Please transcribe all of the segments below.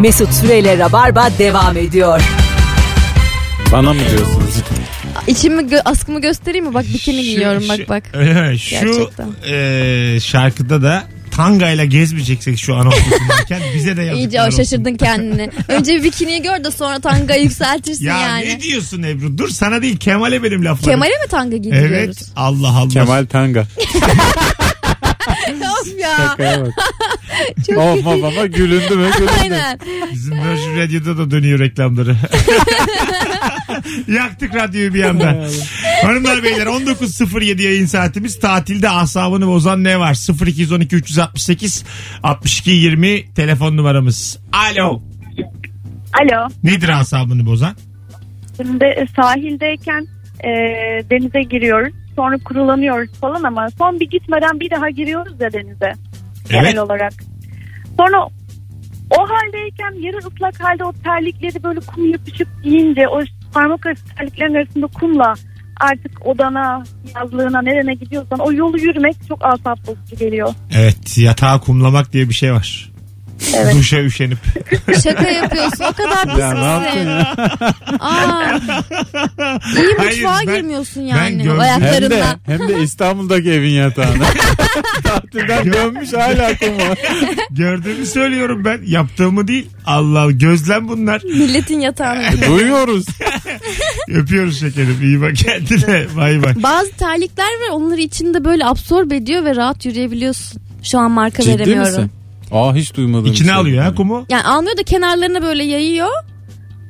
Mesut Süreyle Rabarba devam ediyor. Bana mı diyorsunuz? İçimi gö- askımı göstereyim mi? Bak bikini Şu- giyiyorum bak şu- bak. Öyle mi? Şu Gerçekten. e, şarkıda da tangayla gezmeyeceksek şu an okulundayken bize de yazıklar İyice o olsun. şaşırdın kendini. Önce bir bikiniyi gör de sonra tanga yükseltirsin Ya yani. ne diyorsun Ebru? Dur sana değil Kemal'e benim laflarım. Kemal'e mi tanga giydiriyoruz? Evet Allah Allah. Kemal Tanga. Of ya. Şakaya bak. Çok of of ama gülündü mü gülündü. Aynen. Bizim Virgin Radio'da da dönüyor reklamları. Yaktık radyoyu bir anda. Hanımlar beyler 19.07 yayın saatimiz. Tatilde asabını bozan ne var? 0212 368 62 20 telefon numaramız. Alo. Alo. Nedir asabını bozan? Şimdi e, sahildeyken e, denize giriyoruz. Sonra kurulanıyoruz falan ama son bir gitmeden bir daha giriyoruz ya denize. Genel Evet. olarak. Sonra o haldeyken yarı ıslak halde o terlikleri böyle kum yapışıp giyince o parmak arası terliklerin arasında kumla artık odana, yazlığına, nerene gidiyorsan o yolu yürümek çok asap bozucu geliyor. Evet yatağa kumlamak diye bir şey var. Evet. Duşa üşenip. Şaka yapıyorsun. O kadar pis Ya ne yaptın misin? ya? Aa, iyi Hayır, mutfağa ben- girmiyorsun ben yani gördüm. Hem de, ayaklarında. hem de İstanbul'daki evin yatağına. Tatilden dönmüş hala kum var. Gördüğümü söylüyorum ben. Yaptığımı değil. Allah gözlem bunlar. Milletin yatağında. Duyuyoruz. Öpüyoruz şekerim. İyi bak kendine. Bay bay. Bazı terlikler var onları içinde böyle absorbe ediyor ve rahat yürüyebiliyorsun. Şu an marka Ciddi veremiyorum. misin? Aa hiç duymadım. İçine alıyor ha kumu. Yani almıyor da kenarlarına böyle yayıyor.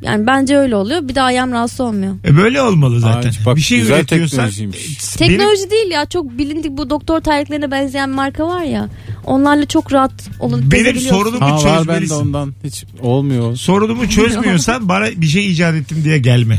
Yani bence öyle oluyor. Bir de ayağım rahatsız olmuyor. E böyle olmalı zaten. Aa, bak, bir şey güzel üretiyorsan. teknolojiymiş. Teknoloji değil ya çok bilindik bu doktor terliklerine benzeyen marka var ya. Onlarla çok rahat olun. Benim sorunumu Ha var ben de çözmelisin. ondan. Hiç olmuyor. Sorunumu çözmüyorsan bana bir şey icat ettim diye gelme.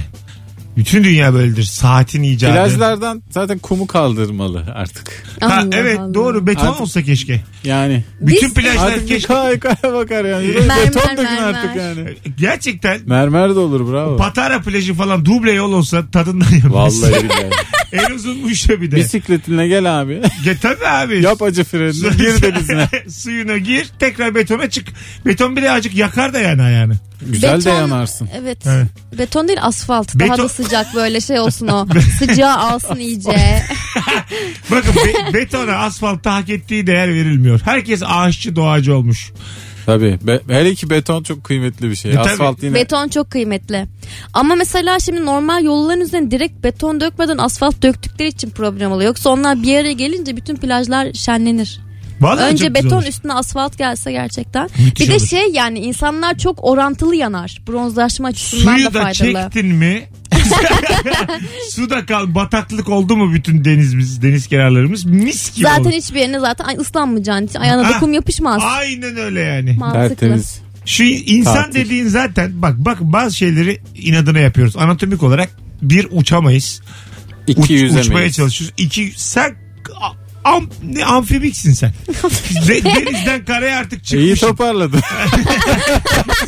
Bütün dünya böyledir. Saatin icadı. Plajlardan zaten kumu kaldırmalı artık. Ha, Allah evet Allah. doğru beton Artık- olsa keşke. Yani Bütün Biz- plajlar artık bir keşke. kay kaya bakar yani. Mermer, Beton dökün mermer. artık yani. Gerçekten Mermer de olur bravo. Patara plajı falan duble yol olsa tadından yapmaz. Vallahi billahi. En uzunmuş ya bir de. Bisikletinle gel abi. Ge, tabii abi. Yap acı frenini gir denizine. Suyuna gir tekrar betona çık. Beton bile azıcık yakar da yani ayağını. Güzel de Beton- yanarsın. Evet. Evet. Beton değil asfalt. Beton- Daha da sıcak böyle şey olsun o. Sıcağı alsın iyice. Bakın be- betona asfalta hak ettiği değer verilmiyor. Herkes ağaççı doğacı olmuş. Tabii. Be- hele ki beton çok kıymetli bir şey. E. Asfalt yine. beton çok kıymetli. Ama mesela şimdi normal yolların üzerine direkt beton dökmeden asfalt döktükleri için problem oluyor. Yoksa onlar bir araya gelince bütün plajlar şenlenir. Vallahi Önce beton olur. üstüne asfalt gelse gerçekten. Müthiş bir de olur. şey yani insanlar çok orantılı yanar. Bronzlaşma açısından Suyu da da faydalı. çektin mi? Suda kal bataklık oldu mu bütün denizimiz deniz kenarlarımız mis gibi Zaten olur. hiçbir yerine zaten ay- ıslanmayacaksın için ayağına Ah, da kum yapışmaz. Aynen öyle yani. Mantıklı. Tertemiz. Şu insan Tatil. dediğin zaten bak bak bazı şeyleri inadına yapıyoruz. Anatomik olarak bir uçamayız. İki Uç, yüzemeyiz. uçmaya çalışıyoruz. İki sen a- am, ne, amfibiksin sen. De- denizden karaya artık İyi çıkmışsın. toparladın.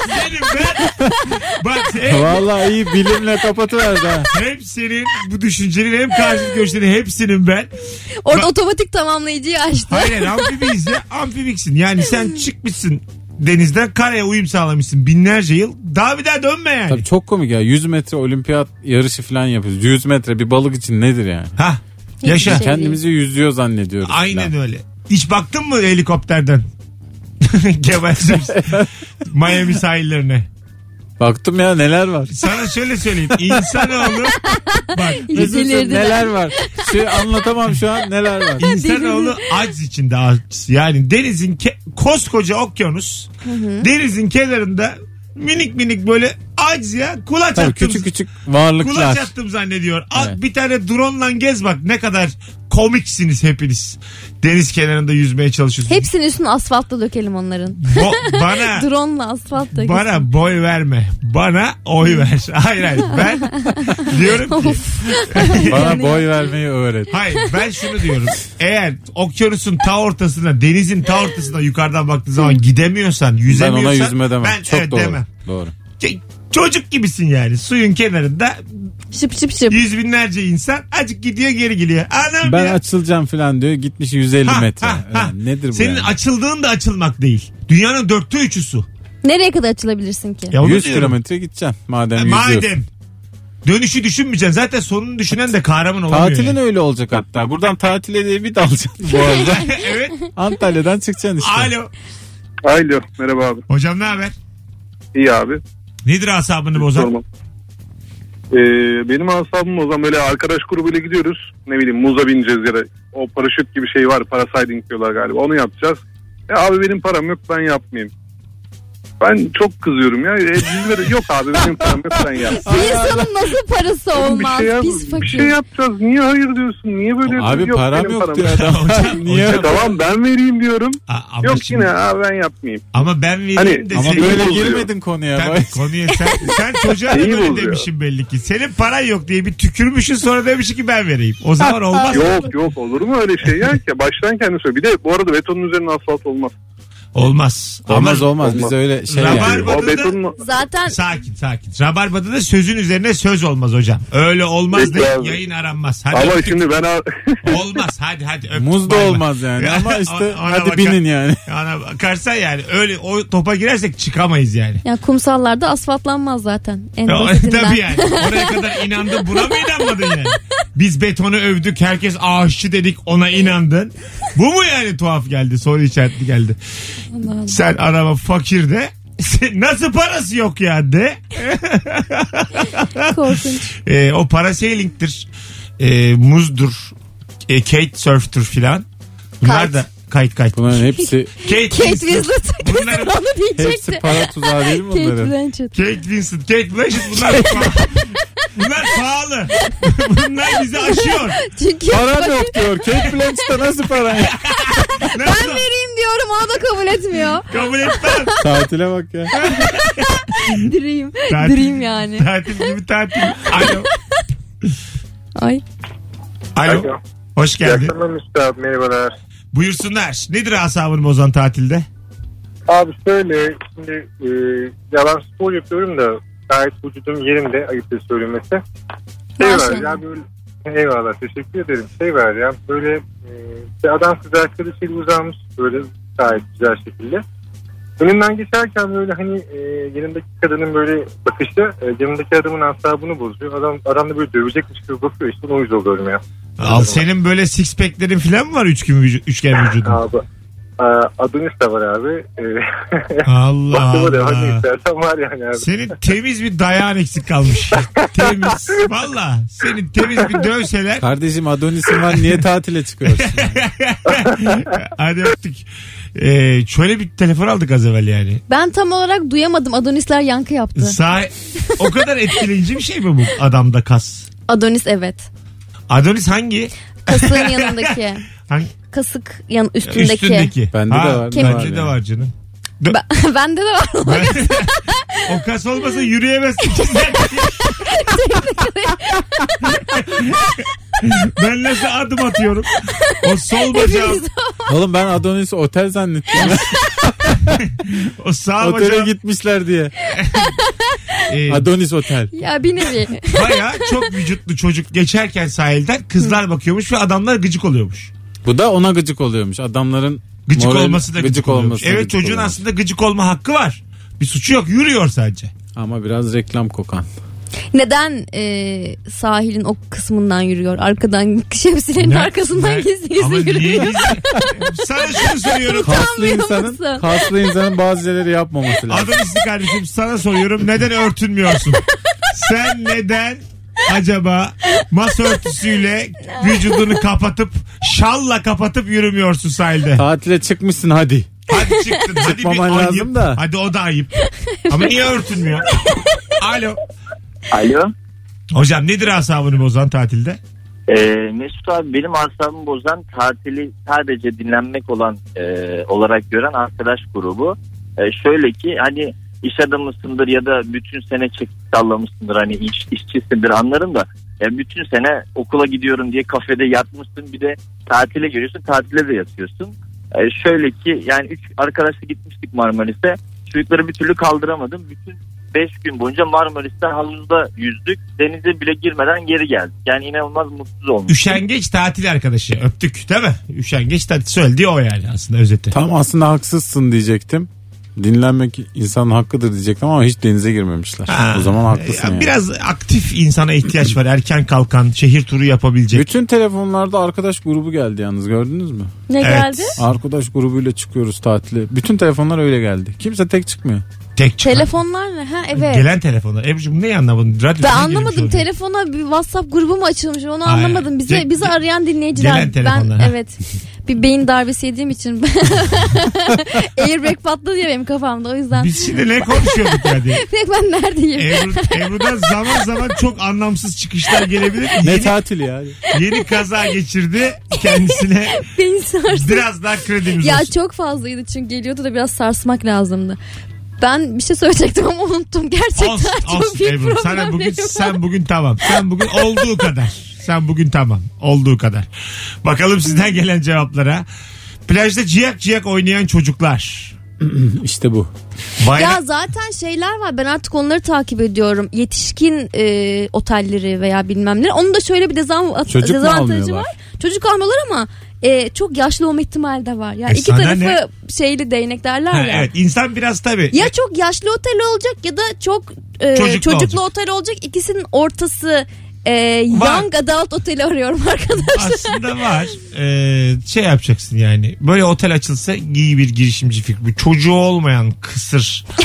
Senin ben. Bak hep, Vallahi iyi bilimle kapatıverdi ha. hem senin bu düşüncenin hem karşı görüşlerin hepsinin ben. Orada Bak- otomatik tamamlayıcıyı açtı. Hayır amfibiyiz ya amfibiksin. Yani sen çıkmışsın denizden karaya uyum sağlamışsın binlerce yıl. Daha bir daha dönme yani. Tabii çok komik ya. 100 metre olimpiyat yarışı falan yapıyoruz. 100 metre bir balık için nedir yani? Ha Hiçbir yaşa. şey. Kendimizi yüzüyor zannediyoruz. Aynen falan. öyle. Hiç baktın mı helikopterden? Kemal Sunus. Miami sahillerine. Baktım ya neler var. Sana şöyle söyleyeyim. İnsanoğlu bak Delirdiler. neler var. Şey anlatamam şu an neler var. insanoğlu aciz içinde aciz. Yani denizin ke- koskoca okyanus denizin kenarında minik minik böyle aciz ya kulaç Tabii attım. küçük küçük Kulaç varlıklar. attım zannediyor. Al Evet. bir tane drone'la gez bak ne kadar komiksiniz hepiniz. Deniz kenarında yüzmeye çalışıyorsunuz. Hepsinin üstüne asfaltla dökelim onların. Bo- bana Drone'la asfalt dökelim. bana boy verme. Bana oy ver. Hayır hayır ben diyorum ki Bana boy vermeyi öğret. hayır ben şunu diyorum. Eğer okyanusun ta ortasına denizin ta ortasına yukarıdan baktığın zaman gidemiyorsan Ben yüzemiyorsan ona yüzme demem. ben Çok evet doğru. demem. Doğru. Çocuk gibisin yani suyun kenarında Şıp şıp şıp. yüz binlerce insan acık gidiyor geri geliyor. Anam Ben ya. açılacağım falan diyor. Gitmiş 150 Ha, metre. ha, ha. Yani nedir bu Senin yani? açıldığın da açılmak değil. Dünyanın dörtte üçü su. Nereye kadar açılabilirsin ki? Ya onu 100 diyorum. kilometre gideceğim madem yüzüyorsun. Madem. Dönüşü düşünmeyeceksin. Zaten sonunu düşünen de kahraman olamıyor. Tatilin yani. öyle olacak hatta. Buradan tatile diye bir dalacaksın bu arada. evet. Antalya'dan çıkacaksın işte. Alo. Alo merhaba abi. Hocam ne haber? İyi abi. Nedir asabını bozan? Sormam. Ee, benim asabım o zaman böyle arkadaş grubuyla gidiyoruz. Ne bileyim muza bineceğiz ya da o paraşüt gibi şey var. Parasiding diyorlar galiba. Onu yapacağız. E abi benim param yok ben yapmayayım. Ben çok kızıyorum ya. E, bizlere, yok abi benim param yok ben yapmayayım. Bir insanın nasıl parası olmaz? bir şey, yap- Biz bir fakir. şey yapacağız. Niye hayır diyorsun? Niye böyle yapıyorsun? Abi param benim yok diyor adam. Niye? E, tamam ben vereyim diyorum. A- ama yok şimdi- yine abi ben yapmayayım. Ama ben vereyim Hani- de Ama böyle girmedin konuya. Bak. konuya sen, sen çocuğa da böyle demişsin belli ki. Senin paran yok diye bir tükürmüşsün sonra demişsin ki ben vereyim. O zaman olmaz. Yok yok olur mu öyle şey ya ki baştan kendi söyle. Bir de bu arada betonun üzerine asfalt olmaz. Olmaz. Olmaz Ama olmaz. Biz öyle şey Rabar- yapıyoruz. O betonun Zaten Sakin sakin. Rabarbada da sözün üzerine söz olmaz hocam. Öyle olmaz Peki abi. yayın aranmaz. Hadi ama öptük. şimdi ben Olmaz hadi hadi öptük. Muz da Bay bay. olmaz yani ama işte Ona hadi bakar- binin yani. Ona bakarsan yani öyle o topa girersek çıkamayız yani. ya kumsallarda asfaltlanmaz zaten. En Ya, basitinden. Tabii yani. Oraya kadar inandın buna mı inanmadın yani? Biz betonu övdük herkes ağaççı dedik ona inandın. Bu mu yani tuhaf geldi soru işaretli geldi. Sen araba fakir de nasıl parası yok ya de. Korkunç. Ee, o parasailing'tir. Ee, muzdur. E, kite surf'tur filan. Bunlar Kite. da kayıt kayıt. Bunların hepsi Kate, Kate Winslet. Winslet. Bunların Onu diyecekti. hepsi para tuzağı değil mi Kate bunların? Blanchett. Kate Winslet, Kate Blanchett bunlar. Bunlar pahalı. Bunlar bizi aşıyor. Çünkü Param yok diyor. Kate Blanchett'e nasıl para? Ben vereyim diyorum o da kabul etmiyor. Kabul etmem. Tatile bak ya. Dream. Tatil- Dream yani. Tatil gibi tatil. Alo. Ay. Alo. Alo. Hoş İyi geldin. akşamlar Mesut abi merhabalar. Buyursunlar. Nedir asabını bozan tatilde? Abi şöyle şimdi e, yalan spor yapıyorum da gayet vücudum yerinde ayıptır söylemesi. Şey var Maşallah. ya böyle eyvallah teşekkür ederim. Şey var ya böyle e, bir adam kız arkadaşıyla uzanmış böyle gayet güzel şekilde. Önünden geçerken böyle hani e, yanındaki kadının böyle bakışı e, yanındaki adamın asabını bozuyor. Adam, adam da böyle dövecekmiş gibi bakıyor işte o yüzden oluyorum ya. Al senin böyle six pack'lerin falan mı var üçgen, vücu- üçgen vücudun? Adonis de var abi. E, Allah hani Allah. istersen var yani abi. Senin temiz bir dayağın eksik kalmış. temiz. Valla. Senin temiz bir dövseler. Kardeşim Adonis'in var niye tatile çıkıyorsun? Hadi öptük. Ee, şöyle bir telefon aldık az evvel yani. Ben tam olarak duyamadım. Adonisler yankı yaptı. Sağ, o kadar etkileyici bir şey mi bu adamda kas? Adonis evet. Adonis hangi? Kasığın yanındaki. Hangi? Kasık yan üstündeki. Üstündeki. Bende de var, Bende var de var canım. Ben, bende de var. o kas olmasa yürüyemezsin. ki sen. ben nasıl adım atıyorum? O sol bacağım, Oğlum ben Adonis'i otel zannettim. o sağ Otele bacağım. gitmişler diye. e, Adonis Otel. ya bir nevi. Baya çok vücutlu çocuk geçerken sahilden kızlar bakıyormuş ve adamlar gıcık oluyormuş. Bu da ona gıcık oluyormuş. Adamların Gıcık moral- olması da gıcık, oluyormuş. olması da Evet gıcık çocuğun oluyormuş. aslında gıcık olma hakkı var. Bir suçu yok yürüyor sadece. Ama biraz reklam kokan. Neden e, sahilin o kısmından yürüyor? Arkadan şemsiyenin Ne- arkasından ne- gizli gizli niye yürüyor. gizli? Sana şunu soruyorum. Kaslı Utanmıyor insanın, musun? kaslı insanın bazı şeyleri yapmaması lazım. Adonisli kardeşim sana soruyorum neden örtünmüyorsun? Sen neden acaba masa örtüsüyle vücudunu kapatıp şalla kapatıp yürümüyorsun sahilde? Tatile çıkmışsın hadi. Hadi çıktın. Hadi bir Çıkmaman ayıp. lazım da. Hadi o da ayıp. Ama niye örtünmüyor? Alo. Alo. Hocam nedir asabını bozan tatilde? Ee, Mesut abi benim asabımı bozan tatili sadece dinlenmek olan e, olarak gören arkadaş grubu. E, şöyle ki hani iş adamısındır ya da bütün sene çek sallamışsındır hani iş, işçisindir anlarım da e, bütün sene okula gidiyorum diye kafede yatmışsın bir de tatile geliyorsun tatile de yatıyorsun. E, şöyle ki yani üç arkadaşla gitmiştik Marmaris'e çocukları bir türlü kaldıramadım. Bütün 5 gün boyunca Marmaris'te havuzda yüzdük. Denize bile girmeden geri geldik. Yani inanılmaz mutsuz olmuş. Üşengeç tatil arkadaşı. Öptük değil mi? Üşengeç tatil söylediği o yani aslında özeti. Tam aslında haksızsın diyecektim. Dinlenmek insanın hakkıdır diyecektim ama hiç denize girmemişler. Ha. O zaman haklısın Ya yani. Biraz aktif insana ihtiyaç var. Erken kalkan, şehir turu yapabilecek. Bütün telefonlarda arkadaş grubu geldi yalnız gördünüz mü? Ne Evet. geldi? Arkadaş grubuyla çıkıyoruz tatile. Bütün telefonlar öyle geldi. Kimse tek çıkmıyor. Tek çıkan. Telefonlar ne? Ha evet. Gelen telefonlar. Ebru'cum neyi anlamadın? Radyo Ben anlamadım telefona bir WhatsApp grubu mu açılmış onu Hayır. anlamadım. Bize Ge- bizi arayan dinleyiciler. gelen telefonlar, Ben ha. evet. Bir beyin darbesi yediğim için airbag patladı ya benim kafamda o yüzden. Biz şimdi ne konuşuyorduk yani? Peki ben neredeyim? Ebru, Ebru'dan zaman zaman çok anlamsız çıkışlar gelebilir. Ne Yeni, tatil ya? yeni kaza geçirdi kendisine. Beyin sarsın. Biraz daha kredimiz Ya olsun. çok fazlaydı çünkü geliyordu da biraz sarsmak lazımdı. Ben bir şey söyleyecektim ama unuttum. Gerçekten Olsun, çok olsun büyük Ebru. Sana bugün, sen bugün tamam. Sen bugün olduğu kadar. Sen bugün tamam. Olduğu kadar. Bakalım sizden gelen cevaplara. Plajda ciyak ciyak oynayan çocuklar. İşte bu. Bayram, Ya zaten şeyler var ben artık onları takip ediyorum. Yetişkin e, otelleri veya bilmem ne. Onun da şöyle bir dezam- Çocuk dezavantajı var. Çocuk almıyorlar ama e, çok yaşlı olma ihtimali de var. Ya E iki tarafı ne? şeyli değnek derler Ha, ya. evet insan biraz tabii. Ya çok yaşlı otel olacak ya da çok e, Çocuklu çocuklu, olacak. otel olacak. İkisinin ortası e, Var. young adult oteli arıyorum arkadaşlar. Aslında var. Ee, şey yapacaksın yani. Böyle otel açılsa iyi bir girişimci fikri. Çocuğu olmayan kısır.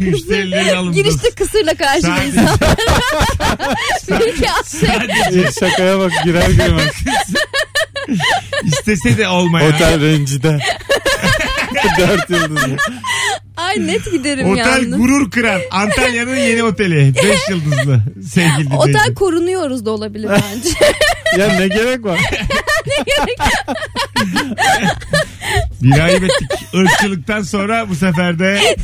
Müşterilerin alınması. Girişte kısırla. Sadece, Peki sadece Şakaya bak girer girmez. istese de olmayan. Otel rencide. Dört yıldızlı. Ay net giderim Otel yalnız. gurur kıran. Antalya'nın yeni oteli. Beş yıldızlı. Sevgili Otel dinleyiciler. korunuyoruz da olabilir bence. Ya ne gerek var? Bir ayıp ettik. Irkçılıktan sonra bu sefer de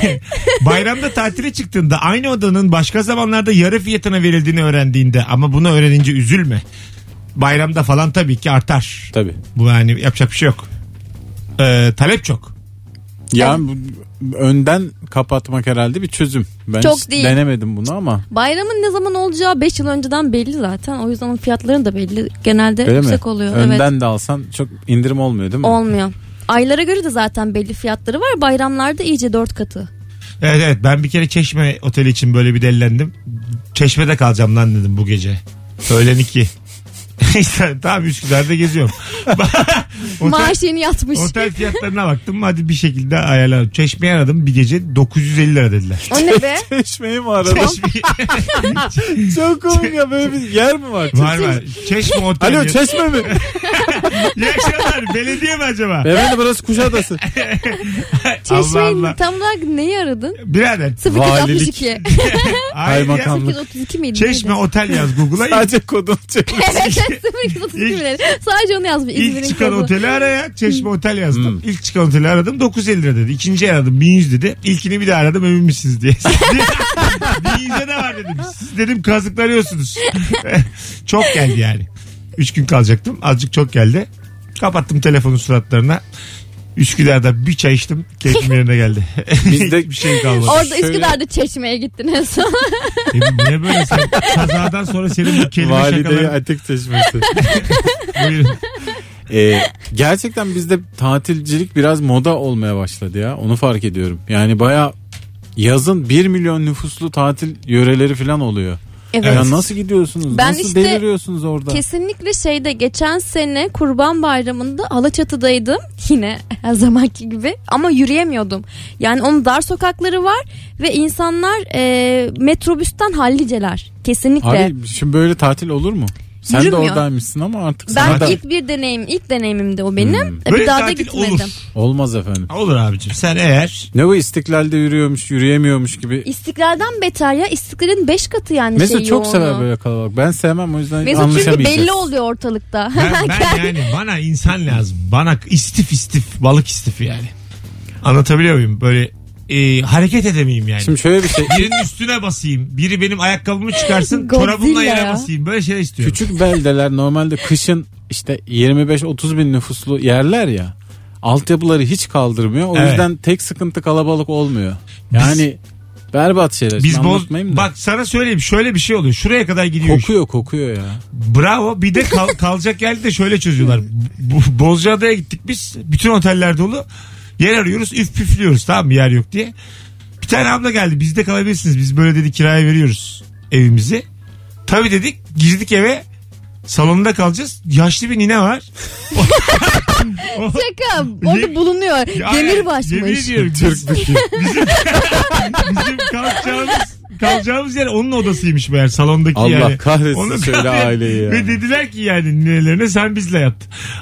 bayramda tatile çıktığında aynı odanın başka zamanlarda yarı fiyatına verildiğini öğrendiğinde ama bunu öğrenince üzülme. Bayramda falan tabii ki artar. Tabii. Bu yani yapacak bir şey yok. Ee, talep çok. Ya bu, önden kapatmak herhalde bir çözüm. Ben Çok hiç değil. denemedim bunu ama. Bayramın ne zaman olacağı 5 yıl önceden belli zaten. O yüzden onun fiyatları da belli. Genelde Öyle mi? yüksek oluyor. Önden Evet. de alsan çok indirim olmuyor değil mi? Olmuyor. Aylara göre de zaten belli fiyatları var. Bayramlarda iyice dört katı. Evet evet ben bir kere Çeşme oteli için böyle bir delilendim. Çeşme'de kalacağım lan dedim bu gece. Öğlen iki. İşte tamam Üsküdar'da geziyorum. Maaş yeni yatmış. otel fiyatlarına baktım hadi bir şekilde ayarladım. Çeşme'yi aradım bir gece 950 lira dediler. O ne be? Çeşmeyi mi aradın? Çok komik ya böyle bir yer mi var? var var. Çeşme otel. Alo çeşme mi? İyi akşamlar. Belediye mi acaba? Beyefendi burası Kuşadası. Allah Çeşmeyi Allah. tam olarak neyi aradın? Birader. 0262. Hayır ya. Kaymakam. 0232 miydi? Çeşme otel yaz Google'a. Sadece kodunu çevir. Evet 0232 mi dedi? Sadece onu yazmış. ilk İzmir'in çıkan kodu. oteli araya. Çeşme otel yazdım. Hmm. İlk çıkan oteli aradım 950 lira dedi. İkinciyi aradım 1100 dedi. İlkini bir daha aradım emin misiniz diye. 1100'e de var dedim. Siz dedim kazıklanıyorsunuz. çok geldi yani. Üç gün kalacaktım. Azıcık çok geldi. Kapattım telefonu suratlarına. Üsküdar'da bir çay içtim. Keyfim yerine geldi. Bizde- Hiçbir şey kalmadı. Orada Şöyle- Üsküdar'da çeşmeye gittin en son. E, Niye böyle sen kazadan sonra senin bu kelime Valideyi şakaları. Atik Çeşmesi. Buyurun. Ee, gerçekten bizde tatilcilik biraz moda olmaya başladı ya. Onu fark ediyorum. Yani baya yazın 1 milyon nüfuslu tatil yöreleri falan oluyor. Evet. Ya nasıl gidiyorsunuz? Ben nasıl işte deliriyorsunuz orada? Kesinlikle şeyde geçen sene Kurban Bayramı'nda Alaçatı'daydım yine her zamanki gibi ama yürüyemiyordum. Yani onun dar sokakları var ve insanlar e, metrobüsten halliceler kesinlikle. Abi şimdi böyle tatil olur mu? Sen Yürümüyor. de oradaymışsın ama artık ben sana da ilk bir deneyim, ilk deneyimimdi o benim. Hmm. E, Böyle bir daha da tatil gitmedim. olur. olmaz efendim. Olur abicim sen eğer Ne bu istiklalde yürüyormuş yürüyemiyormuş gibi. İstiklal'den beter ya. İstiklal'in 5 katı yani Mesut şey çok sever böyle kalabalık. Ben sevmem o yüzden Mesut çünkü anlaşamayacağız. belli oluyor ortalıkta. ben, ben yani bana insan lazım. Bana istif istif balık istifi yani. Anlatabiliyor muyum? Böyle e, hareket edemeyeyim yani. Şimdi şöyle bir şey. Birinin üstüne basayım. Biri benim ayakkabımı çıkarsın. Çorabımla yere ya. basayım. Böyle şeyler istiyorum. Küçük beldeler normalde kışın işte 25-30 bin nüfuslu yerler ya. Altyapıları hiç kaldırmıyor. O Evet. yüzden tek sıkıntı kalabalık olmuyor. Yani berbat şeyler. Biz Şimdi boz anlatmayayım da. bak sana söyleyeyim şöyle bir şey oluyor. Şuraya kadar gidiyor. iş. kokuyor kokuyor ya. Bravo. Bir de kal- kalacak yerde de şöyle çözüyorlar. Bozcaada'ya gittik biz. Bütün oteller dolu. Yer arıyoruz üf püflüyoruz tamam mı yer yok diye. Bir tane abla geldi bizde kalabilirsiniz biz böyle dedi kiraya veriyoruz evimizi. Tabii dedik girdik eve salonda kalacağız. Yaşlı bir nine var. O- Şaka. Orada bulunuyor. Ya, Demirbaş yemin ediyorum. Biz- bizim, bizim kalacağımız, kalacağımız yer onun odasıymış meğer salondaki Allah yani. kahretsin Onu söyle aileyi ya. Ve dediler ki yani ninelerine sen bizle yat.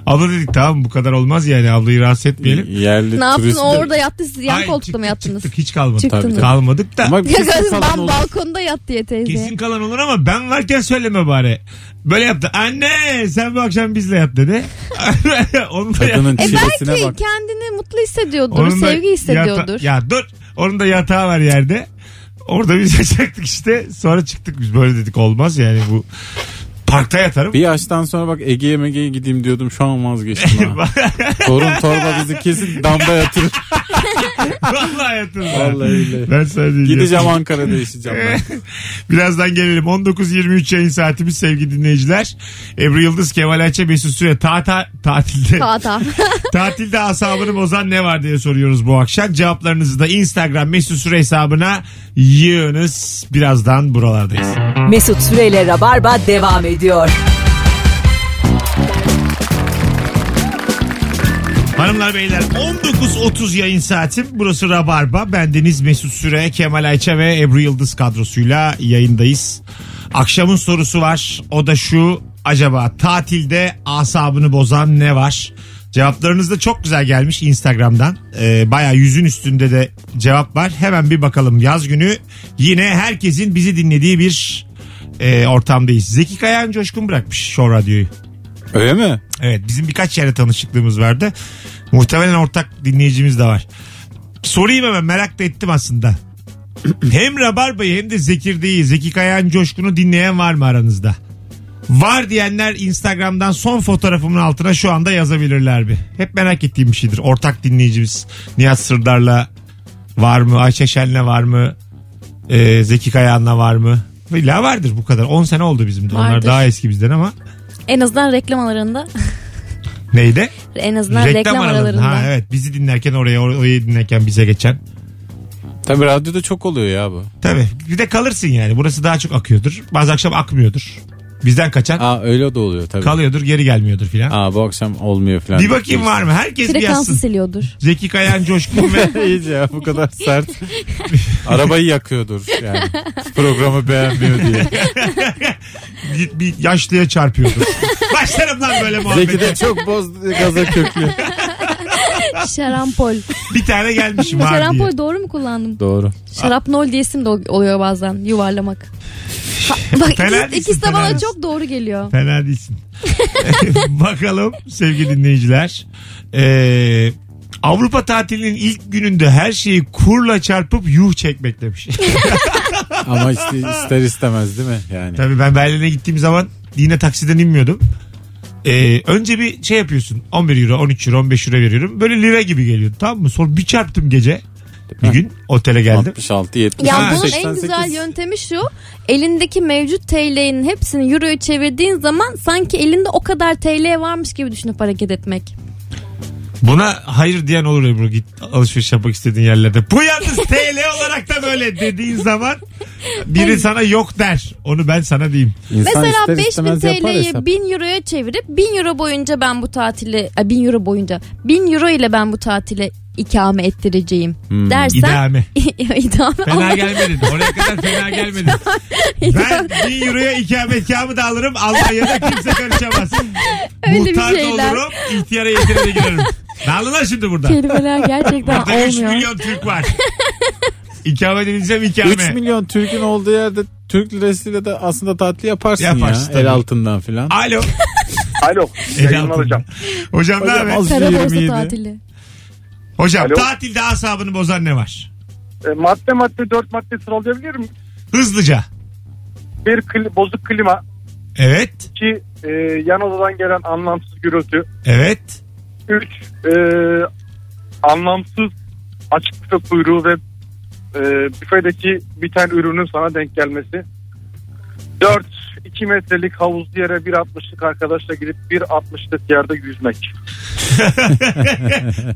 Abla dedik tamam bu kadar olmaz yani ablayı rahatsız etmeyelim. Yerli Ne yaptın? turist. Orada yattı siz yan Ay, koltukta çıktık, mı yattınız? Çıktık hiç kalmadık. Çıktınız. Tabii. Kalmadık da. Ama kesin kalan ben olur. balkonda yat diye teyze. Kesin kalan olur ama ben varken söyleme bari. Böyle yaptı. Anne sen bu akşam bizle yat dedi. Onu da Kadının E belki bak. kendini mutlu hissediyordur. Onun sevgi hissediyordur. yata- ya dur. Onun da yatağı var yerde. Orada biz yatacaktık işte. Sonra çıktık biz böyle dedik olmaz yani bu. Parkta yatarım. Bir yaştan sonra bak Ege'ye Mege'ye gideyim diyordum şu an vazgeçtim ha. Torun torba bizi kesin damda yatırır. Vallahi yatırım. Vallahi öyle. Ben sana diyeceğim. Gideceğim Ankara'da yaşayacağım ben. Birazdan gelelim. 19.23 yayın saatimiz sevgili dinleyiciler. Ebru Yıldız, Kemal Ayça, Mesut Süre ta ta tatilde. Kağıta. Tatilde asabını bozan ne var diye soruyoruz bu akşam. Cevaplarınızı da Instagram Mesut Süre hesabına yığınız. Birazdan buralardayız. Mesut Süreyle Rabarba devam ediyor. Hanımlar beyler 19.30 yayın saatim. Burası Rabarba. Bendeniz Mesut Süre, Kemal Ayça ve Ebru Yıldız kadrosuyla yayındayız. Akşamın sorusu var. O da şu. Acaba tatilde asabını bozan ne var? Cevaplarınız da çok güzel gelmiş Instagram'dan. Ee, Baya yüzün üstünde de cevap var. Hemen bir bakalım yaz günü. Yine herkesin bizi dinlediği bir e, ortamdayız. Zeki Kayan Coşkun bırakmış Show Radyo'yu. Öyle mi? Evet bizim birkaç yere tanışıklığımız vardı. Muhtemelen ortak dinleyicimiz de var. Sorayım hemen merak da ettim aslında. hem Rabarba'yı hem de Zekirde'yi Zeki Kayan Coşkun'u dinleyen var mı aranızda? Var diyenler Instagram'dan son fotoğrafımın altına şu anda yazabilirler bir. Hep merak ettiğim bir şeydir. Ortak dinleyicimiz Nihat Sırdar'la var mı? Ayşe Şen'le var mı? Ee, Zeki Kayan'la var mı? İlla vardır bu kadar. 10 sene oldu bizim de. Onlar Vardır. daha eski bizden ama. En azından reklam aralarında. Neydi? En azından reklam, aralarında. Ha evet bizi dinlerken oraya orayı dinlerken bize geçen. Tabii radyoda çok oluyor ya bu. Tabii bir de kalırsın yani. Burası daha çok akıyordur. Bazı akşam akmıyordur. Bizden kaçan Aa öyle de oluyor tabii. kalıyordur geri gelmiyordur filan. Aa bu akşam olmuyor falan. Bir bakayım var mı? Herkes bir Frekansı yazsın. siliyordur. Zeki Kayan Coşkun ve İyice ya bu kadar sert. Arabayı yakıyordur yani. Programı beğenmiyor diye. bir, bir yaşlıya çarpıyordur. Başlarım lan böyle Zeki muhabbete. de çok bozdu gaza köklü. Şarampol. Bir tane gelmişim var diye. Şarampol doğru mu kullandım? Doğru. Şarapnol diye isim de oluyor bazen. Yuvarlamak. Ha, bak Fena ikisi, değilsin, ikisi de fena bana değilsin. çok doğru geliyor. Fena değilsin. Bakalım sevgili dinleyiciler. Ee, Avrupa tatilinin ilk gününde her şeyi kurla çarpıp yuh çekmek demiş. Ama işte ister istemez değil mi yani? Tabii ben Berlin'e gittiğim zaman yine taksiden inmiyordum. Ee, önce bir şey yapıyorsun 11 euro 13 euro 15 euro veriyorum böyle lira gibi geliyordu tamam mı sonra bir çarptım gece bir gün otele geldim 66 70 Ya bunun en 88. güzel yöntemi şu. Elindeki mevcut TL'nin hepsini euroya çevirdiğin zaman sanki elinde o kadar TL varmış gibi düşünüp hareket etmek. Buna hayır diyen olur Ebru git alışveriş yapmak istediğin yerlerde. Bu yalnız TL olarak da böyle dediğin zaman biri sana yok der. Onu ben sana diyeyim. İnsan Mesela ister 5000 istemez yapar TL'yi hesap. 1000 euroya çevirip 1000 euro boyunca ben bu tatili ay, 1000 euro boyunca 1000 euro ile ben bu tatile ikame ettireceğim Hmm. dersen idame. İdame fena gelmedin. Oraya kadar fena gelmedin. Ben 1000 euroya ikametgahımı da alırım. Almanya'da kimse karışamaz. Öyle bir Muhtar da şeyler. olurum ihtiyara yetire de girerim lan şimdi burada kelimeler gerçekten Burada 3 olmuyor. milyon Türk var. İkame edilsem 3 ikame. milyon Türk'ün olduğu yerde Türk lirasıyla da aslında tatlı yaparsın, Yaparsın ya. tabii. El altından filan. Alo. Alo. El Yayınlar altından. hocam. Hocam ne haber? az- Kara borsa 27. tatili. Hocam Alo. tatilde asabını bozan ne var? E, madde madde dört madde sıralayabilir miyim? Hızlıca. Bir kli- bozuk klima. Evet. iki e, yan odadan gelen anlamsız gürültü. Evet. Üç e, anlamsız açık büfe kuyruğu ve e, büfedeki biten ürünün sana denk gelmesi. Dört 2 metrelik havuzlu yere 1.60'lık arkadaşla gidip 1.60'lık yerde yüzmek.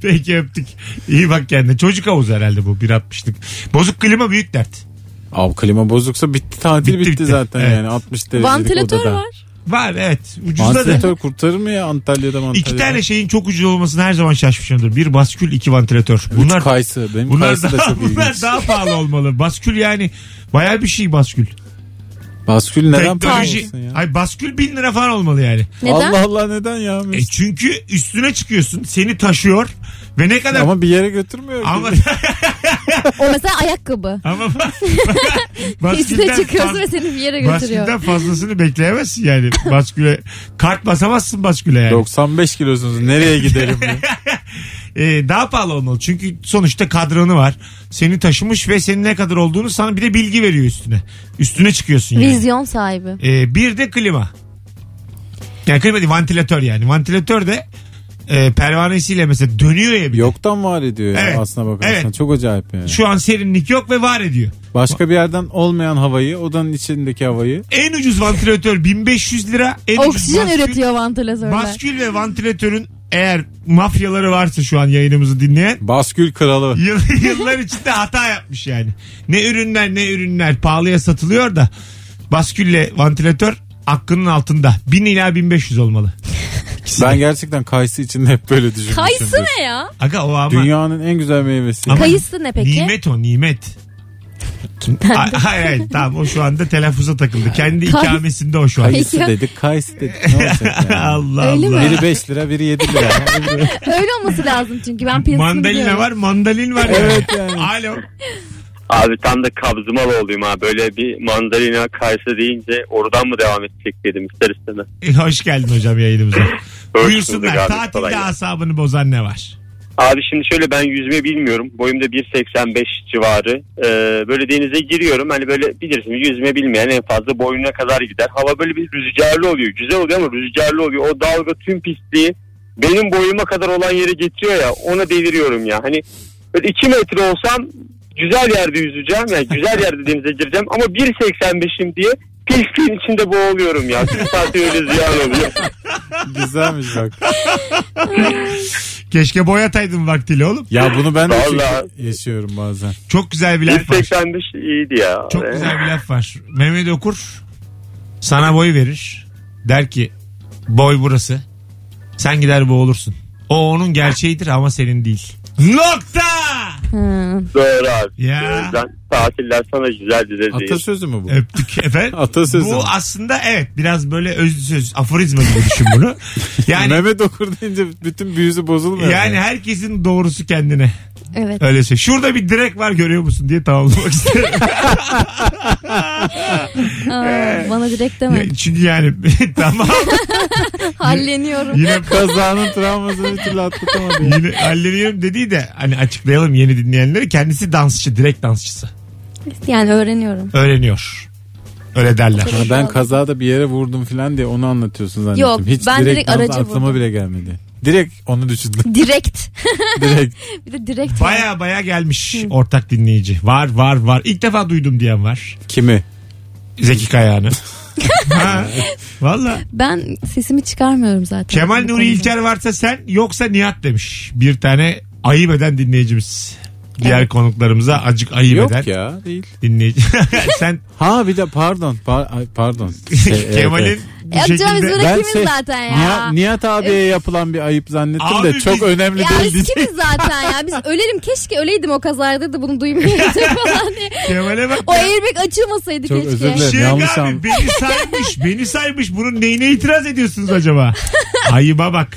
Peki öptük. İyi bak kendine. Çocuk havuzu herhalde bu 1.60'lık. Bozuk klima büyük dert. Abi klima bozuksa bitti tatil Bitti, bitti, bitti. zaten Evet. yani 60 derecelik Vantilatör odada. var. Var evet. Ucuzda da. Vantilatör kurtarır mı ya Antalya'da Antalya'da? İki tane şeyin çok ucuz olmasına her zaman şaşmışımdır. Bir baskül, iki vantilatör. Bunlar Bunlar kayısı. Benim bunlar kayısı da daha, çok bunlar ilginç. daha pahalı olmalı. Baskül yani baya bir şey baskül. Baskül neden pahalı Teknoloji. ya? Ay baskül bin lira falan olmalı yani. Neden? Allah Allah neden ya? E çünkü üstüne çıkıyorsun. Seni taşıyor. Ve ne kadar Ama bir yere götürmüyor. ama O mesela ayakkabı. ama Üstüne baskülden, çıkıyorsun ve seni bir yere götürüyor. baskülden fazlasını bekleyemezsin yani. Basküle kart basamazsın basküle yani. 95 kilosunuz. Nereye giderim? Ee, daha pahalı olmalı. Çünkü sonuçta kadranı var. Seni taşımış ve senin ne kadar olduğunu sana bir de bilgi veriyor üstüne. Üstüne çıkıyorsun yani. Vizyon sahibi. Ee, bir de klima. Yani klima değil vantilatör yani. Vantilatör de e, pervanesiyle mesela dönüyor ya bir de. Yoktan var ediyor ya Evet. aslına bakarsan. Evet. Çok acayip yani. Şu an serinlik yok ve var ediyor. Başka bir yerden olmayan havayı, odanın içindeki havayı. En ucuz vantilatör 1500 lira. En ucuz Oksijen baskül- üretiyor vantilatörler. Baskül ve vantilatörün eğer mafyaları varsa şu an yayınımızı dinleyen Baskül kralı. yıl, yıllar içinde hata yapmış yani. Ne ürünler ne ürünler pahalıya satılıyor da baskülle vantilatör hakkının altında. 1000 ila 1500 olmalı. Ben gerçekten kayısı için hep böyle düşünmüşümdür. Kayısı ne ya? Aga o ama Dünyanın en güzel meyvesi. Ama- Kayısı ne peki? nimet o nimet. Ha- Hayır hayır tamam o şu anda telaffuza takıldı. Kendi Kay- ikamesinde o şu an. Kayısı Peki. dedik, kayısı dedik. Ne olacak yani? Allah Öyle Allah. mi? Biri 5 lira, biri 7 lira. Öyle olması lazım çünkü ben piyasasını Mandalina biliyorum. var mandalin var. Evet yani. Alo. Abi tam da kabzımalı olayım ha. Böyle bir mandalina kayısı deyince oradan mı devam edecek dedim ister istemez. E, Hoş geldin hocam yayınımıza. Buyursunlar. abi, Tatilde asabını bozan ne var? Abi şimdi şöyle ben yüzme bilmiyorum. Boyum da 1.85 civarı. Ee, böyle denize giriyorum. Hani böyle bilirsin yüzme bilmeyen en fazla boynuna kadar gider. Hava böyle bir rüzgarlı oluyor. Güzel oluyor ama rüzgarlı oluyor. O dalga tüm pisliği benim boyuma kadar olan yere getiriyor ya. Ona deliriyorum ya. Hani böyle 2 metre olsam güzel yerde yüzeceğim. Yani güzel yerde denize gireceğim. Ama 1.85'im diye pisliğin içinde boğuluyorum ya. Tüm saati öyle ziyan oluyor. Güzelmiş bak. Keşke boyataydın vaktiyle oğlum. Ya bunu ben de Vallahi. çünkü yaşıyorum bazen. Çok güzel bir laf var. 1.85 iyiydi ya. Çok güzel bir laf var. Mehmet Okur sana boy verir. Der ki boy burası. Sen gider boğulursun. O onun gerçeğidir ama senin değil. Nokta! Hı. Doğru abi. Ya. O yüzden tatiller sana güzel değil. Atasözü mü bu? Öptük efendim. Atasözü. Bu aslında evet biraz böyle özlü söz aforizma gibi düşün bunu. Yani Mehmet Okur deyince bütün büyüsü bozulmuyor. yani herkesin doğrusu kendine. Evet. Öyle şey. Şurada bir direk var görüyor musun diye tamamlamak isterim. Aa, bana direkt deme. Çünkü yani tamam Halleniyorum. yine Kazanın travmasını bir türlü atlatamadı. yine halleniyorum dediği de hani açıklayalım yeni dinleyenleri kendisi dansçı direkt dansçısı. Yani öğreniyorum. Öğreniyor. Öyle derler. Ha, ben kazada bir yere vurdum falan diye onu anlatıyorsun zannettim. Yok, Hiç ben direkt, direkt aracı aklıma vurdum. bile gelmedi. Direkt onu düşündüm. Direkt. direkt. bir de direkt. Baya baya gelmiş ortak dinleyici. Var var var. İlk defa duydum diyen var. Kimi? Zeki Kayağan'ı. ha, Valla. Ben sesimi çıkarmıyorum zaten. Kemal Bu Nuri konuda. İlker varsa sen yoksa Nihat demiş. Bir tane ayıp eden dinleyicimiz. Diğer konuklarımıza acık ayıp Yok eden ya değil. dinleyici. sen Ha bir de pardon. par- ay, pardon. Şey, evet, Kemal'in evet. Bu Ya canım biz şekilde... böyle Ben kimiz zaten ya. Nihat, Nihat abiye yapılan bir ayıp zannettim Abi de çok biz- önemli Ya değil biz kimiz zaten ya. Biz ölelim keşke öleydim o kazaydı da bunu duymayaydım falan diye. Kemal'e bak. O ya. airbag açılmasaydı Çok keşke. özür dilerim. Şey Yanlış abi anladım. beni saymış beni saymış bunun neyine itiraz ediyorsunuz acaba? Ayıba bak.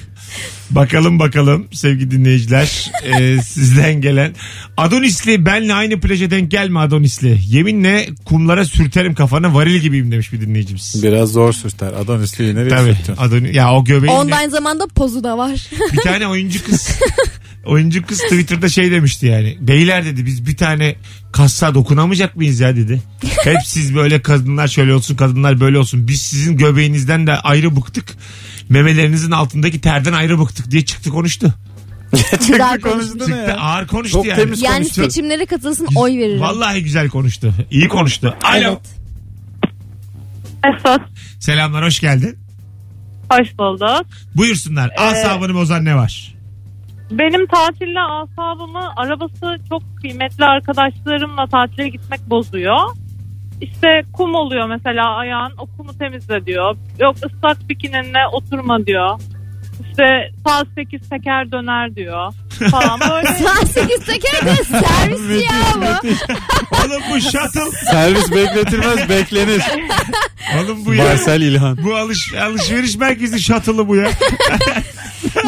Bakalım bakalım sevgili dinleyiciler Ee, sizden gelen Adonisli benle aynı plaja denk gelme Adonisli yeminle kumlara sürterim kafana varil gibiyim demiş bir dinleyicimiz. Biraz zor sürter. Adonisli'yi nereye Tabii sürtüyorsun? Adonis, ya o göbeğinle Onda aynı zamanda pozu da var. bir tane oyuncu kız oyuncu kız Twitter'da şey demişti yani beyler dedi biz bir tane kassa dokunamayacak mıyız ya dedi. Hep siz böyle kadınlar şöyle olsun kadınlar böyle olsun biz sizin göbeğinizden de ayrı bıktık memelerinizin altındaki terden ayrı bıktık diye çıktı konuştu. Güzel konuştu Çıktı ya? ağır konuştu Çok yani. temiz Yani konuştu. seçimlere katılsın oy veririm. Vallahi güzel konuştu. İyi konuştu. Alo. Evet. Esas Selamlar hoş geldin. Hoş bulduk. Buyursunlar. Asabını bozan ne var? Benim tatille asabımı arabası çok kıymetli arkadaşlarımla tatile gitmek bozuyor. İşte kum oluyor mesela ayağın o kumu temizle diyor. Yok ıslak bikininle oturma diyor. İşte sağ 8 teker döner diyor falan böyle. Saat 8 teker de servis ya bu. Oğlum bu shuttle. Servis bekletilmez beklenir. Oğlum bu ya. Barsel İlhan. Bu alış, alışveriş merkezi shuttle'ı bu ya.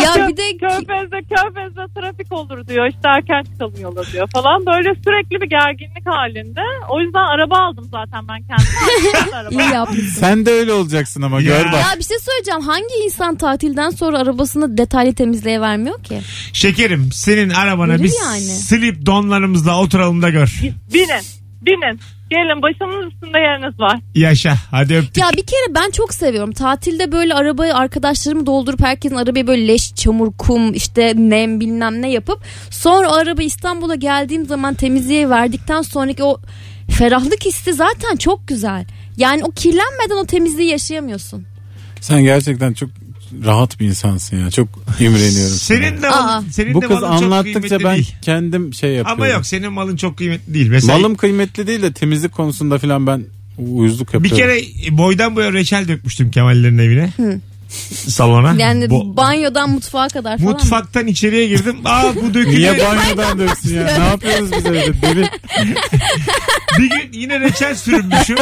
Ya bir de Körfez'de Körfez'de trafik olur diyor. İşte erken çıkalım yola diyor falan. Böyle sürekli bir gerginlik halinde. O yüzden araba aldım zaten ben kendime. araba. iyi yapmışsın. Sen de öyle olacaksın ama Ya. gör bak. Ya bir şey söyleyeceğim. Hangi insan tatilden sonra arabasını detaylı temizleye vermiyor ki? Şekerim senin arabana Verir biz yani. slip donlarımızla oturalım da gör. Binin. Binin. Gelin başımın üstünde yeriniz var. Yaşa hadi öptük. Ya bir kere ben çok seviyorum. Tatilde böyle arabayı arkadaşlarımı doldurup herkesin arabayı böyle leş, çamur, kum, işte nem bilmem ne yapıp sonra o araba İstanbul'a geldiğim zaman temizliğe verdikten sonraki o ferahlık hissi zaten çok güzel. Yani o kirlenmeden o temizliği yaşayamıyorsun. Sen gerçekten çok rahat bir insansın ya. Çok imreniyorum. Senin de Aa. malın, senin Bu de kız malın çok anlattıkça kıymetli ben değil. kendim şey yapıyorum. Ama yok senin malın çok kıymetli değil. Mesela Malım kıymetli değil de temizlik konusunda falan ben uyuzluk bir yapıyorum. kere boydan boya reçel dökmüştüm Kemallerin evine. Salona. Yani Bo- banyodan mutfağa kadar falan. mı? Mutfaktan içeriye girdim. Aa bu dökülüyor. Niye banyodan döksün ya? ne yapıyoruz biz evde? Deli. bir gün yine reçel sürünmüşüm.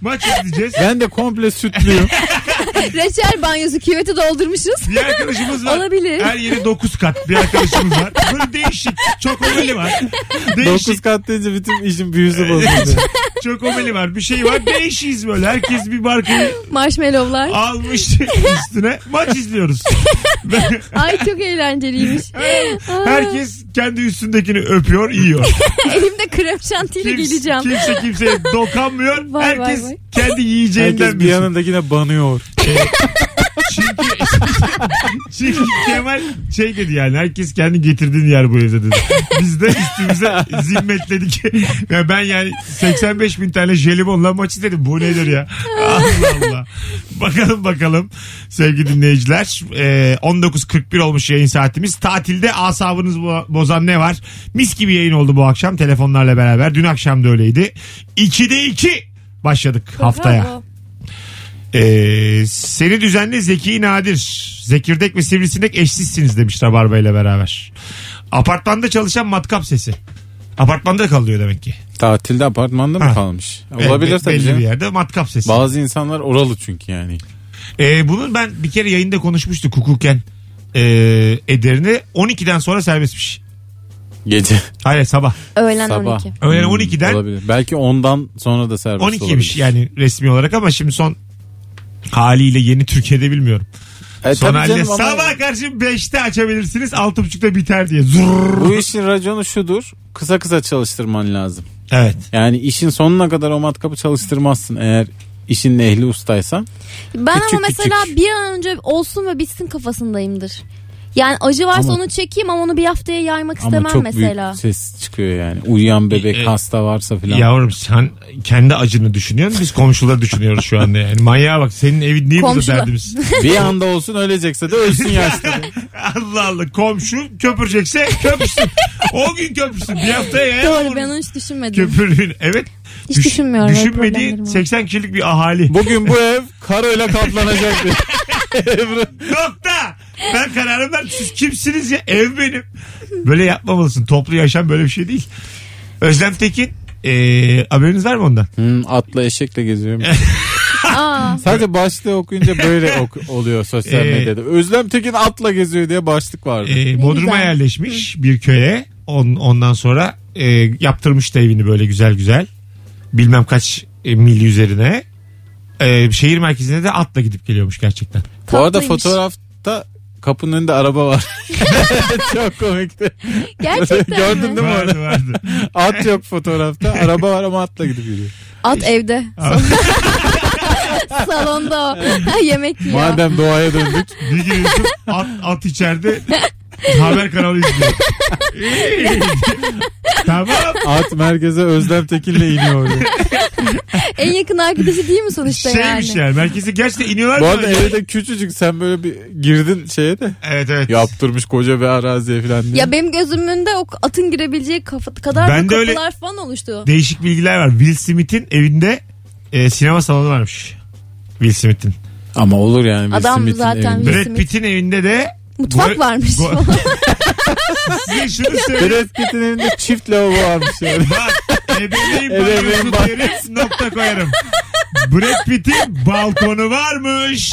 Maç izleyeceğiz. Ben de komple sütlüyüm. Reçel banyosu küveti doldurmuşuz. Bir arkadaşımız var. Olabilir. Her yeri 9 kat bir arkadaşımız var. Böyle değişik. Çok omeli var. Değişik. 9 kat deyince bütün işin büyüsü bozuldu. Çok omeli var. Bir şey var. Değişiyiz böyle. Herkes bir markayı Marshmallowlar. almış üstüne. Maç izliyoruz. Ay çok eğlenceliymiş. Herkes kendi üstündekini öpüyor, yiyor. Elimde krem şantiyle Kimse, geleceğim. kimse kimseye dokanmıyor. Vay, vay, Herkes vay. kendi yiyeceğinden Herkes bir yanındakine banıyor. Çünkü, Kemal şey dedi yani herkes kendi getirdiğin yer bu evde dedi. Biz de üstümüze zimmetledik. ya ben yani 85 bin tane jelibonla maç izledim. Bu nedir ya? Allah Allah. Bakalım bakalım sevgili dinleyiciler. Ee, 19.41 olmuş yayın saatimiz. Tatilde asabınız bo- bozan ne var? Mis gibi yayın oldu bu akşam telefonlarla beraber. Dün akşam da öyleydi. 2'de 2 başladık haftaya. Ee, seni düzenli Zeki Nadir. Zekirdek ve Sivrisinek eşsizsiniz demiş Rabarba ile beraber. Apartmanda çalışan matkap sesi. Apartmanda kalıyor demek ki. Tatilde apartmanda mı Ha. kalmış? Be- Olabilir be- tabii Belli canım. bir yerde matkap sesi. Bazı insanlar oralı çünkü yani. Ee, bunun ben bir kere yayında konuşmuştuk hukuken. Ee, ederini 12'den sonra serbestmiş. Gece. Hayır sabah. Öğlen Sabah. 12. Öğlen Hmm, 12'den Olabilir. Belki ondan sonra da serbest 12'ymiş olabilir. yani resmi olarak ama şimdi son haliyle yeni Türkiye'de bilmiyorum. E, Son tabii canım ama sabah karşı 5'te açabilirsiniz 6.30'da biter diye. Zurr. bu işin raconu şudur. Kısa kısa çalıştırman lazım. Evet. Yani işin sonuna kadar o matkapı çalıştırmazsın eğer işin ehli ustaysan. Ben Küçük ama mesela küçük. bir an önce olsun ve bitsin kafasındayımdır. Yani acı varsa Ama- onu çekeyim ama onu bir haftaya yaymak Ama istemem çok mesela. büyük ses çıkıyor yani. Uyuyan bebek E, hasta varsa filan. Yavrum sen kendi acını düşünüyorsun biz komşuları düşünüyoruz şu anda yani. Manyağa bak senin evin niye burada Komşular. derdimiz. bir anda olsun ölecekse de ölsün yaşta. Allah Allah komşu köpürecekse köpürsün. o gün köpürsün bir haftaya ya. Doğru ben onu hiç düşünmedim. Köpürün evet. Hiç düşünmüyorum, öyle Düşünmediği problemlerim var. 80 kişilik bir ahali. Bugün bu ev karayla kaplanacak. diye. Nokta. Ben kararım ver. Siz kimsiniz ya? Ev benim. Böyle yapmamalısın. Toplu yaşam böyle bir şey değil. Özlem Tekin. Ee, haberiniz var mı ondan? Hmm, atla eşekle geziyorum. Aa, Sadece başlığı okuyunca böyle ok- oluyor sosyal Ee, medyada. Özlem Tekin atla geziyor diye başlık vardı. Ee, Bodrum'a güzel. yerleşmiş bir köye. On, ondan sonra e, yaptırmış da evini böyle güzel güzel. Bilmem kaç e, mil üzerine. Ee, şehir merkezine de atla gidip geliyormuş gerçekten. Bu arada tatlıymış. fotoğrafta kapının önünde araba var. Çok komikti. Gerçekten Gördün mi? değil mi Vardı onu? vardı. At yok fotoğrafta. Araba var ama atla gidip gidiyor. At evde. Salonda o. Yemek yiyor. Madem doğaya döndük. Bir giriyorsun at, at içeride haber kanalı izliyor. tamam. At merkeze Özlem Tekin'le iniyor oraya. En yakın arkadaşı değil mi sonuçta Şeymiş yani? yani. Merkeze gerçekten iniyorlar. Bu mı? arada evi de küçücük sen böyle bir girdin şeye de Evet evet. yaptırmış koca bir araziye falan diye. Ya benim gözümün önünde o atın girebileceği kafa, kadar Ben de öyle- kapılar falan oluştu. Değişik bilgiler var. Will Smith'in evinde e, sinema salonu varmış. Will Smith'in. Ama olur yani. Will Adam Smith'in zaten evinde. Will Brad Smith. Pitt'in evinde de Mutfak Gol- varmış. Gol- Size şunu söyleyeyim. Brad Pitt'in evinde çift lavabo varmış yani. Bak ebeveyn Ebeveyn banyosu deriz nokta koyarım. Brad Pitt'in balkonu varmış.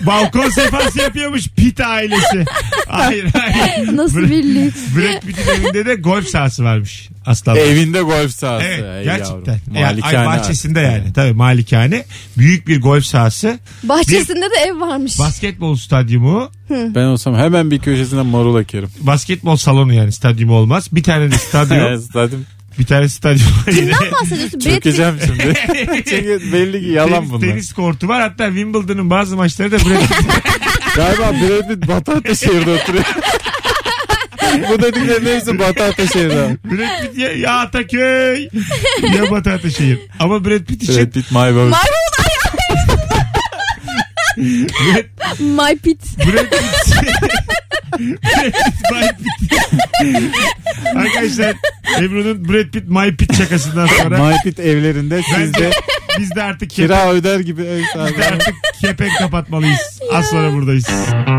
Balkon sefası yapıyormuş Pitt ailesi. Hayır hayır. Nasıl Brad- bir lüks. Brad Pitt'in evinde de golf sahası varmış. Aslan. Evinde golf sahası. Evet Ey gerçekten. yavrum. Yani, ay, Malikane bahçesinde artık. yani. Tabii malikane. Büyük bir golf sahası. Bahçesinde de ev varmış. Basketbol stadyumu. Ben olsam hemen bir köşesinden marul ekerim. Basketbol salonu yani stadyumu olmaz. Bir tane de stadyum. Stadyum. Bir tane stadyum. yine. Kimden bahsediyorsun? Brad Pitt. Çökeceğim şimdi. Çünkü belli ki yalan tenis, bunlar. tenis kortu var. Hatta Wimbledon'ın bazı maçları da Brad Pitt Galiba Brad Pitt Batı Ataşehir'de oturuyor. Bu dediklerin hepsi Batı Ataşehir'de. Brad Pitt ya, ya Ataköy ya Batı Ataşehir. Ama Brad Pitt için Brad Pitt my boy. Brad, My Pit. Brad Pitt Brad Pitt My Pitt Arkadaşlar Ebru'nun Brad Pitt My Pitt şakasından sonra My Pitt evlerinde siz de biz de artık kepenk, kira öder gibi ev biz de sahibi. artık kepenk kapatmalıyız. Az sonra buradayız.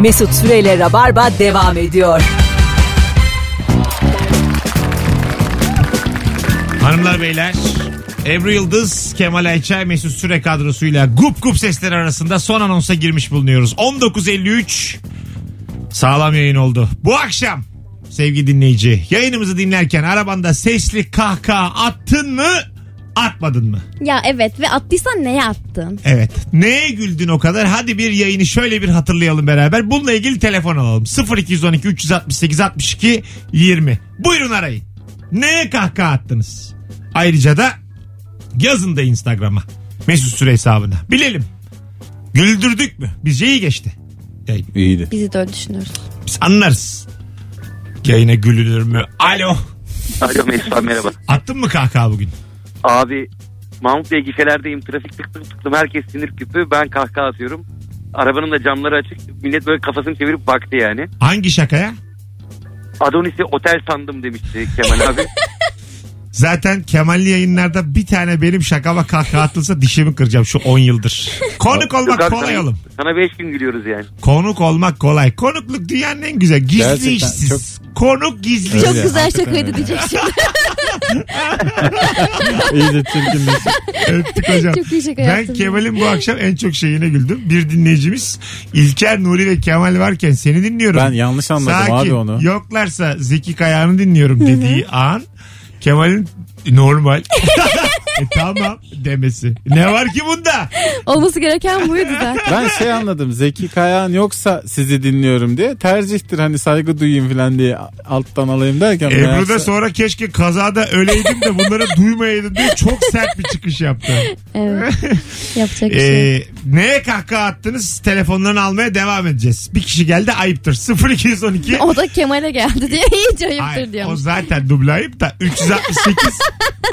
Mesut Süreyle Rabarba devam ediyor. Hanımlar beyler Ebru Yıldız, Kemal Ayça, Mesut Süre kadrosuyla gup gup sesler arasında son anonsa girmiş bulunuyoruz. 19.53 sağlam yayın oldu. Bu akşam sevgili dinleyici yayınımızı dinlerken arabanda sesli kahkaha attın mı atmadın mı? Ya evet ve attıysan neye attın? Evet. Neye güldün o kadar? Hadi bir yayını şöyle bir hatırlayalım beraber. Bununla ilgili telefon alalım. 0212 368 62 20. Buyurun arayın. Neye kahkaha attınız? Ayrıca da yazın da Instagram'a. Mesut Süre hesabına. Bilelim. Güldürdük mü? Bizce iyi geçti. Yayın. İyiydi. Bizi de öyle düşünüyoruz. Biz anlarız. Yayına gülünür mü? Alo. Alo Mesut abi merhaba. Attın mı kahkaha bugün? Abi Mahmut Bey gişelerdeyim. Trafik tıktım tıktım. Herkes sinir küpü. Ben kahkaha atıyorum. Arabanın da camları açık. Millet böyle kafasını çevirip baktı yani. Hangi şakaya? Adonis'i otel sandım demişti Kemal abi. Zaten Kemal'li yayınlarda bir tane benim şakama kahkaha atılsa dişimi kıracağım şu 10 yıldır. Konuk olmak Yok kolay sana- oğlum. Sana 5 gün gülüyoruz yani. Konuk olmak kolay. Konukluk dünyanın en güzel. Gizli Gerçekten işsiz. Konuk gizli. Öyle, Çok güzel şakaydı diyecek şimdi. İyice çirkinleşti. Öptük hocam. Çok iyi şaka Ben. Kemal'in bu akşam en çok şeyine güldüm. Bir dinleyicimiz İlker, Nuri ve Kemal varken seni dinliyorum. Ben yanlış anladım Sakin, abi onu. Yoklarsa Zeki Kayağan'ı dinliyorum dediği an Kemal'in normal. e, tamam demesi. Ne var ki bunda? Olması gereken buydu zaten. Ben şey anladım. Zeki Kayağan yoksa sizi dinliyorum diye tercihtir hani saygı duyayım falan diye alttan alayım derken. Ebru da meğerse- sonra keşke kazada öleydim de bunları duymayaydım diye çok sert bir çıkış yaptı. Evet. Yapacak bir şey. Ee, neye kahkaha attınız? Telefonlarını almaya devam edeceğiz. Bir kişi geldi ayıptır. 0212 O da Kemal'e geldi diye iyice Ay, ayıptır o diyormuş. zaten duble ayıp da 368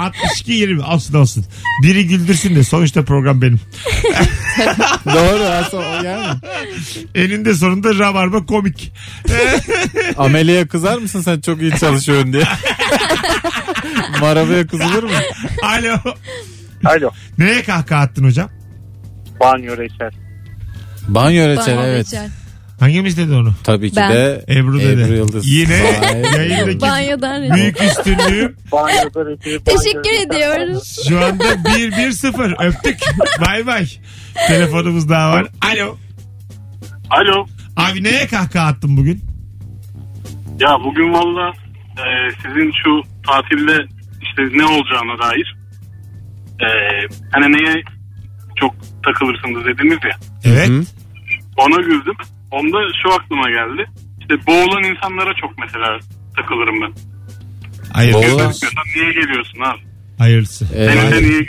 62 20 olsun olsun. Biri güldürsün de sonuçta program benim. Doğru aslında o yani. Eninde sonunda rabarba komik. Ameliye kızar mısın sen çok iyi çalışıyorsun diye. Marabaya kızılır mı? Alo. Alo. Neye kahkaha attın hocam? Banyo reçel. Banyo reçel Banyo evet. reçel. Hangimiz dedi onu? Tabii ki Ben. de Ebru dedi. Ebru Yıldız. Yine Vay. yayındaki Banyodan reçel. büyük üstünlüğüm Banyoda. Teşekkür ediyoruz. şu anda 1-1-0 öptük. Bay bay. Telefonumuz daha var. Alo. Alo. Abi neye kahkaha attın bugün? Ya bugün valla e, sizin şu tatilde işte ne olacağına dair e, hani neye çok takılırsınız dediniz ya. Evet. Ona güldüm. Onda şu aklıma geldi. İşte boğulan insanlara çok mesela takılırım ben. Hayır. Boğulan- niye geliyorsun abi? Hayırlısı. Ee, Denize niye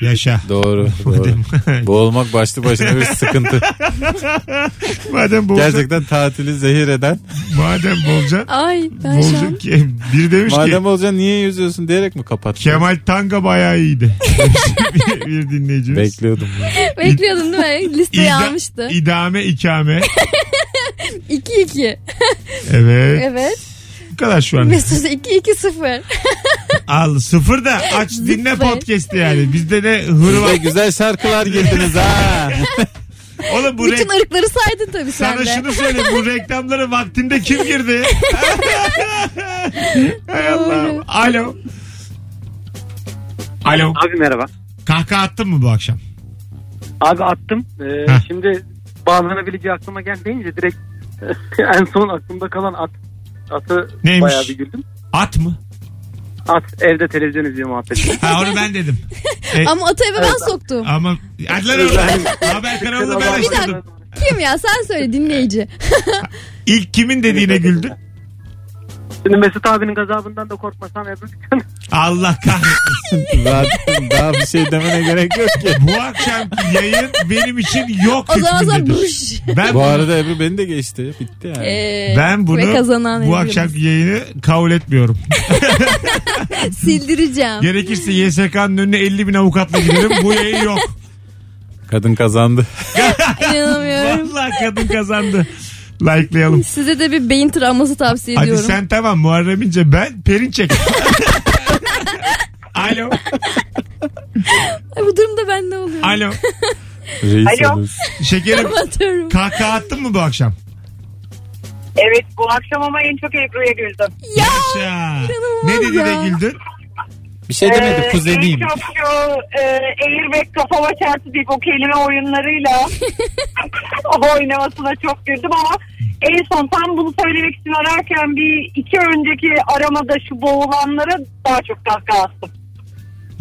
Yaşa. Doğru. doğru. Boğulmak başlı başına bir sıkıntı. Madem boğulacaksın. Gerçekten tatili zehir eden. Madem boğulacaksın. Ay ben. Boğulacak ki. Biri demiş ki Madem olacaksın niye yüzüyorsun diyerek mi kapattın? Kemal Tanga bayağı iyiydi. bir, bir dinleyicimiz. Bekliyordum. Bekliyordum değil mi? Listeyi İda- almıştı. İdame ikame. 2-2. Evet. Evet. Bu kadar şu an. Mesut 2-2-0. Al sıfır da aç dinle Sıfır. podcast'i yani. Bizde ne hırva. Size güzel şarkılar girdiniz ha. Oğlum bu Bütün rek- ırkları saydın tabii sen Sana de. şunu söyleyeyim bu reklamları vaktinde kim girdi? Hay Allah. Alo. Alo. Abi merhaba. Kahkaha attın mı bu akşam? Abi attım. Ee, Heh. şimdi bağlanabileceği aklıma gelmeyince direkt en son aklımda kalan at. Atı Neymiş? bayağı bir güldüm. At mı? At evde televizyon izliyor muhabbeti. Ha onu ben dedim. E, Ama atı eve ben soktum. ama hadi lan oradan. Haber kanalını ben Bir açtırdım. Kim ya sen söyle dinleyici. İlk kimin dediğine güldün? Şimdi Mesut abinin gazabından da korkmasam Ebru. Allah kahretsin. Zaten daha bir şey demene gerek yok ki. Bu akşamki yayın benim için yok O zaman sen hükmündedir. buş. Ben Bu arada Ebru beni de geçti. Bitti yani. Ee, ben bunu ve kazanan bu akşamki yayını kabul etmiyorum. sildireceğim. Gerekirse YSK'nın önüne 50 bin avukatla giderim. Bu yayın yok. Kadın kazandı. İnanamıyorum. Vallahi kadın kazandı. Likelayalım. Size de bir beyin travması tavsiye Hadi ediyorum. sen tamam Muharrem İnce ben Perinçek. Alo. Ay, bu durumda bende oluyor. Alo. Reis Alo. olursun. Şekerim Kapatıyorum. kahkaha attın mı bu akşam? Evet bu akşam ama en çok Ebru'ya güldüm. Ya Yaşa. Ne dedi de ya. güldün? Bir şey demedi Ee, kuzeniyim. En çok şu e, airbag kafama çarptı deyip o kelime oyunlarıyla oynamasına çok güldüm ama en son tam bunu söylemek için ararken bir iki önceki aramada şu boğulanlara daha çok kahkaha attım.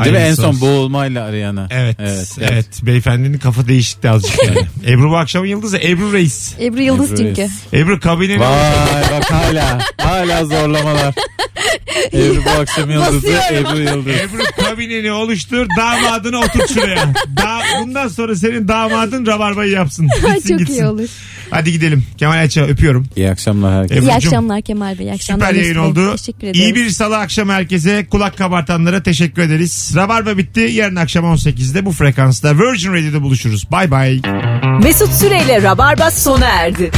Değil mi en son boğulmayla arayana. Evet, evet, Evet. Beyefendinin kafa değişikti azıcık yani. Ebru bu akşamın yıldızı Ebru Reis. Ebru Yıldız Ebru çünkü. Reis. Ebru kabineni Vay bak hala. Hala zorlamalar. Ebru bu akşam yıldızı. Basıyorum. Ebru yıldız. Ebru kabineni oluştur damadını oturt şuraya. Da, bundan sonra senin damadın rabarbayı yapsın. Ay, Gitsin çok gitsin. iyi olur. Hadi gidelim. Kemal Ayça öpüyorum. İyi akşamlar herkese. Ebru'cum, İyi akşamlar Kemal Bey. İyi akşamlar Süper yayın Mesut Bey. oldu. Teşekkür ederiz. İyi bir salı akşamı herkese. Kulak kabartanlara teşekkür ederiz. Rabarba bitti. Yarın akşam 18'de bu frekansta Virgin Radio'da buluşuruz. Bay bay. Mesut Süreyle Rabarba sona erdi.